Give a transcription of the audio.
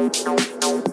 não, não, não.